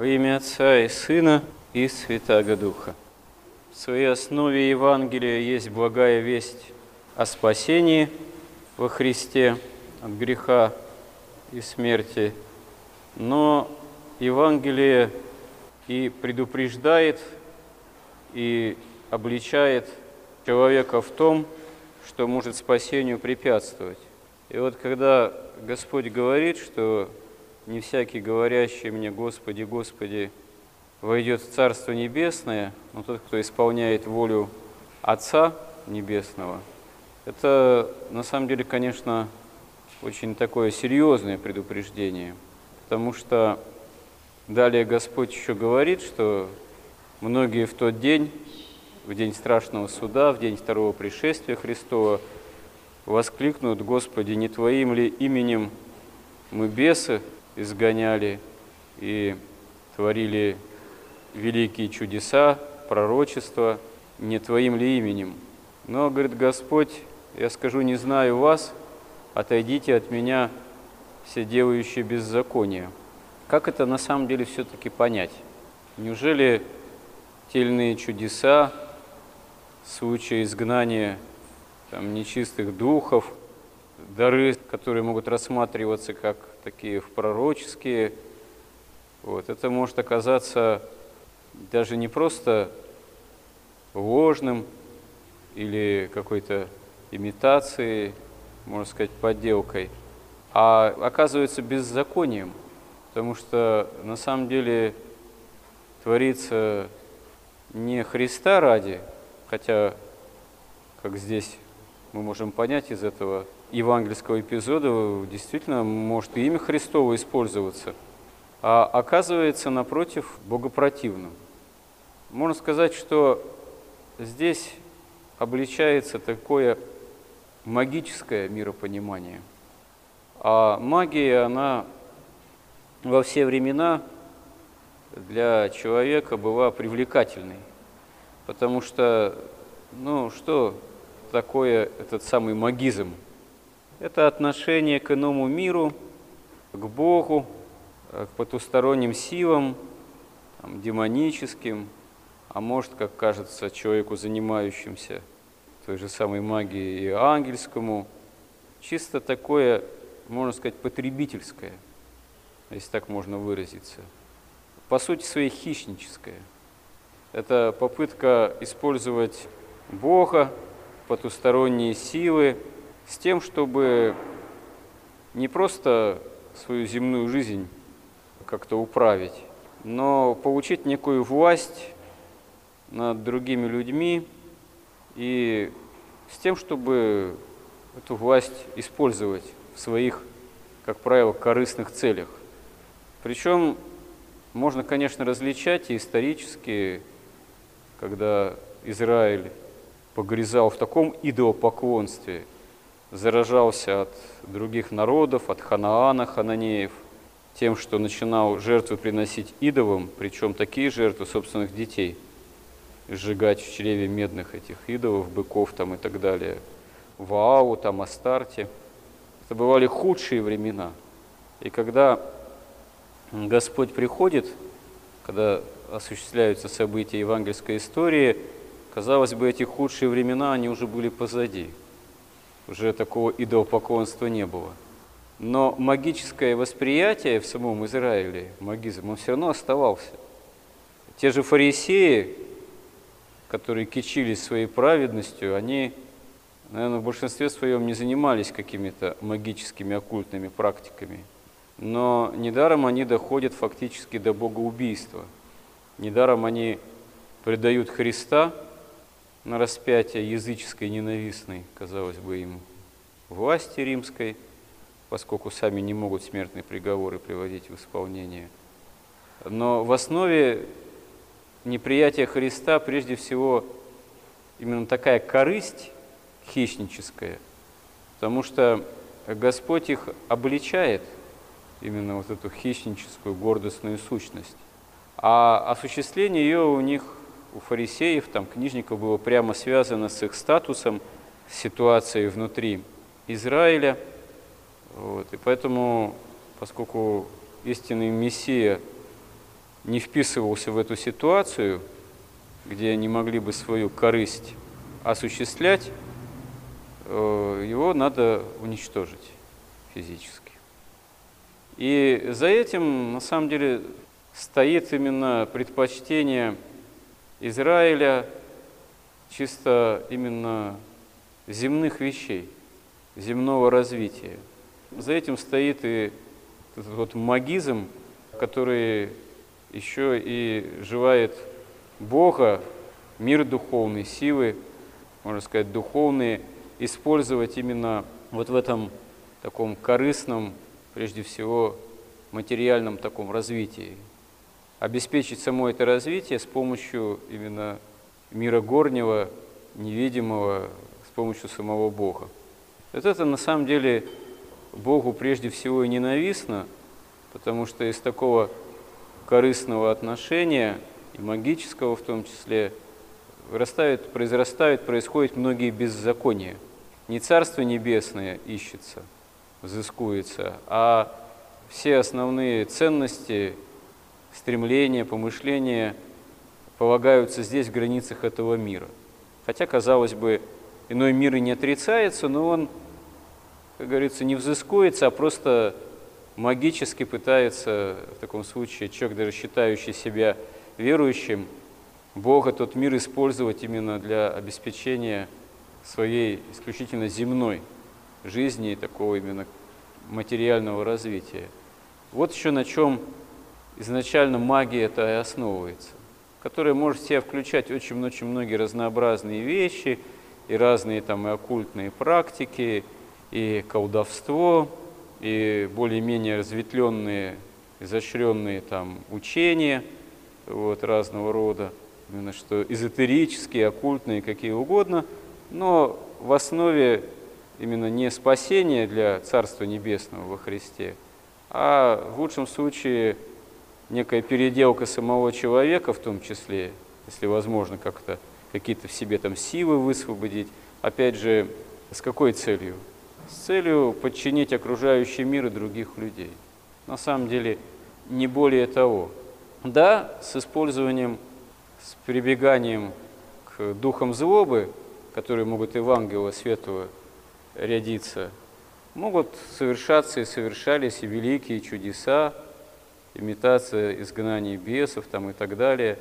Во имя Отца и Сына и Святаго Духа. В своей основе Евангелия есть благая весть о спасении во Христе от греха и смерти, но Евангелие и предупреждает, и обличает человека в том, что может спасению препятствовать. И вот когда Господь говорит, что не всякий, говорящий мне, Господи, Господи, войдет в Царство Небесное, но тот, кто исполняет волю Отца Небесного, это на самом деле, конечно, очень такое серьезное предупреждение, потому что далее Господь еще говорит, что многие в тот день, в день страшного суда, в день второго пришествия Христова, воскликнут, Господи, не Твоим ли именем мы бесы изгоняли и творили великие чудеса, пророчества, не Твоим ли именем? Но, говорит Господь, я скажу, не знаю вас, отойдите от меня, все делающие беззаконие. Как это на самом деле все-таки понять? Неужели те или иные чудеса, случаи изгнания там, нечистых духов, дары, которые могут рассматриваться как такие пророческие, вот, это может оказаться даже не просто ложным или какой-то имитацией, можно сказать, подделкой, а оказывается беззаконием, потому что на самом деле творится не Христа ради, хотя, как здесь мы можем понять из этого евангельского эпизода, действительно может и имя Христово использоваться, а оказывается, напротив, богопротивным. Можно сказать, что здесь обличается такое магическое миропонимание. А магия, она во все времена для человека была привлекательной, потому что, ну, что такое этот самый магизм? Это отношение к иному миру, к Богу, к потусторонним силам, там, демоническим, а может, как кажется человеку, занимающимся той же самой магией и ангельскому, чисто такое, можно сказать, потребительское, если так можно выразиться. По сути своей хищническое. Это попытка использовать Бога, потусторонние силы, с тем, чтобы не просто свою земную жизнь как-то управить, но получить некую власть над другими людьми и с тем, чтобы эту власть использовать в своих, как правило, корыстных целях. Причем можно, конечно, различать и исторически, когда Израиль погрязал в таком идолопоклонстве – заражался от других народов, от Ханаана, хананеев, тем, что начинал жертвы приносить идолам, причем такие жертвы собственных детей, сжигать в чреве медных этих идолов, быков там и так далее, Ваау, там, Астарте. Это бывали худшие времена. И когда Господь приходит, когда осуществляются события евангельской истории, казалось бы, эти худшие времена, они уже были позади – уже такого идолопоклонства не было. Но магическое восприятие в самом Израиле, магизм, он все равно оставался. Те же фарисеи, которые кичились своей праведностью, они, наверное, в большинстве своем не занимались какими-то магическими оккультными практиками. Но недаром они доходят фактически до богоубийства. Недаром они предают Христа – на распятие языческой ненавистной, казалось бы, им власти римской, поскольку сами не могут смертные приговоры приводить в исполнение. Но в основе неприятия Христа прежде всего именно такая корысть хищническая, потому что Господь их обличает, именно вот эту хищническую гордостную сущность. А осуществление ее у них у фарисеев, там, книжников было прямо связано с их статусом, ситуацией внутри Израиля. Вот. И поэтому, поскольку истинный Мессия не вписывался в эту ситуацию, где они могли бы свою корысть осуществлять, э, его надо уничтожить физически. И за этим, на самом деле, стоит именно предпочтение Израиля чисто именно земных вещей, земного развития. За этим стоит и этот вот магизм, который еще и желает Бога, мир духовный, силы, можно сказать, духовные, использовать именно вот в этом таком корыстном, прежде всего, материальном таком развитии. Обеспечить само это развитие с помощью именно мира горнего, невидимого, с помощью самого Бога. Вот это на самом деле Богу прежде всего и ненавистно, потому что из такого корыстного отношения, и магического в том числе, вырастают, произрастают, происходят многие беззакония. Не Царство Небесное ищется, взыскуется, а все основные ценности, стремления, помышления полагаются здесь, в границах этого мира. Хотя, казалось бы, иной мир и не отрицается, но он, как говорится, не взыскуется, а просто магически пытается, в таком случае, человек, даже считающий себя верующим, Бога, тот мир использовать именно для обеспечения своей исключительно земной жизни и такого именно материального развития. Вот еще на чем изначально магия это и основывается, которая может в себя включать очень-очень многие разнообразные вещи, и разные там и оккультные практики, и колдовство, и более-менее разветвленные, изощренные там учения вот, разного рода, именно что эзотерические, оккультные, какие угодно, но в основе именно не спасение для Царства Небесного во Христе, а в лучшем случае некая переделка самого человека в том числе, если возможно как-то какие-то в себе там силы высвободить. Опять же, с какой целью? с целью подчинить окружающий мир и других людей. На самом деле, не более того. Да, с использованием, с прибеганием к духам злобы, которые могут и в ангела светлого рядиться, могут совершаться и совершались и великие чудеса, имитация изгнания бесов там и так далее.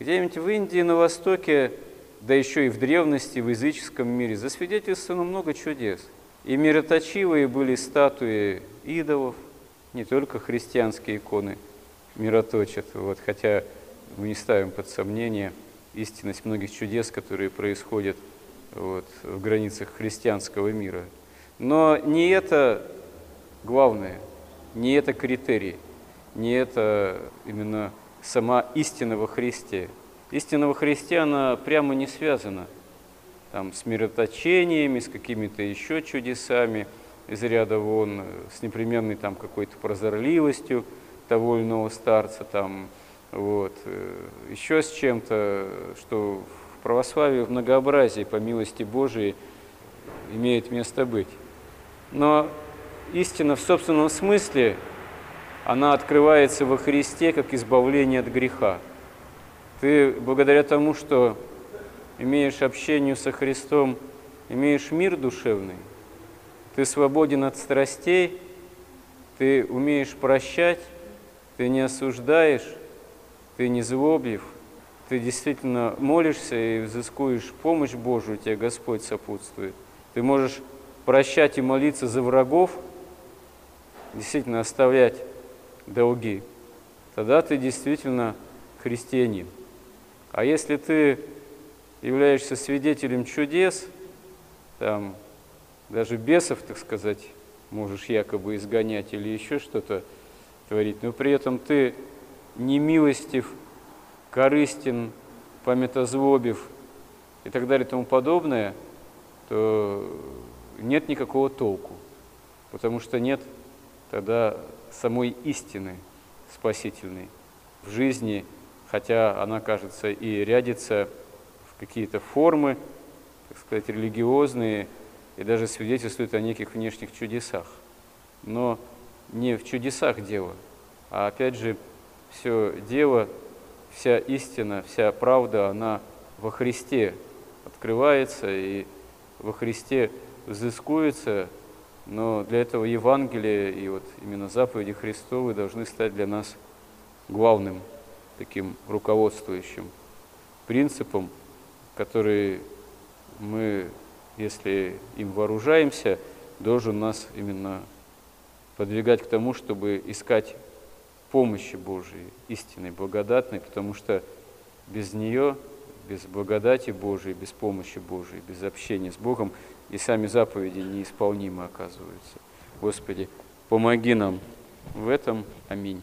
Где-нибудь в Индии, на Востоке, да еще и в древности, в языческом мире засвидетельствовано много чудес – и мироточивые были статуи идолов, не только христианские иконы мироточат, вот, хотя мы не ставим под сомнение истинность многих чудес, которые происходят вот, в границах христианского мира. Но не это главное, не это критерий, не это именно сама истина во Христе. Истина во Христе, она прямо не связана – там, с мироточениями, с какими-то еще чудесами из ряда вон, с непременной там какой-то прозорливостью того или иного старца, там, вот, еще с чем-то, что в православии в многообразии, по милости Божией, имеет место быть. Но истина в собственном смысле, она открывается во Христе как избавление от греха. Ты благодаря тому, что имеешь общение со Христом, имеешь мир душевный, ты свободен от страстей, ты умеешь прощать, ты не осуждаешь, ты не злоблив, ты действительно молишься и взыскуешь помощь Божию, тебе Господь сопутствует. Ты можешь прощать и молиться за врагов, действительно оставлять долги. Тогда ты действительно христианин. А если ты являешься свидетелем чудес, там даже бесов, так сказать, можешь якобы изгонять или еще что-то творить, но при этом ты не милостив, корыстен, памятозлобив и так далее и тому подобное, то нет никакого толку, потому что нет тогда самой истины спасительной в жизни, хотя она, кажется, и рядится какие-то формы, так сказать, религиозные, и даже свидетельствуют о неких внешних чудесах. Но не в чудесах дело, а опять же все дело, вся истина, вся правда, она во Христе открывается и во Христе взыскуется, но для этого Евангелие и вот именно заповеди Христовы должны стать для нас главным таким руководствующим принципом, который мы, если им вооружаемся, должен нас именно подвигать к тому, чтобы искать помощи Божией, истинной, благодатной, потому что без нее, без благодати Божией, без помощи Божией, без общения с Богом и сами заповеди неисполнимы оказываются. Господи, помоги нам в этом. Аминь.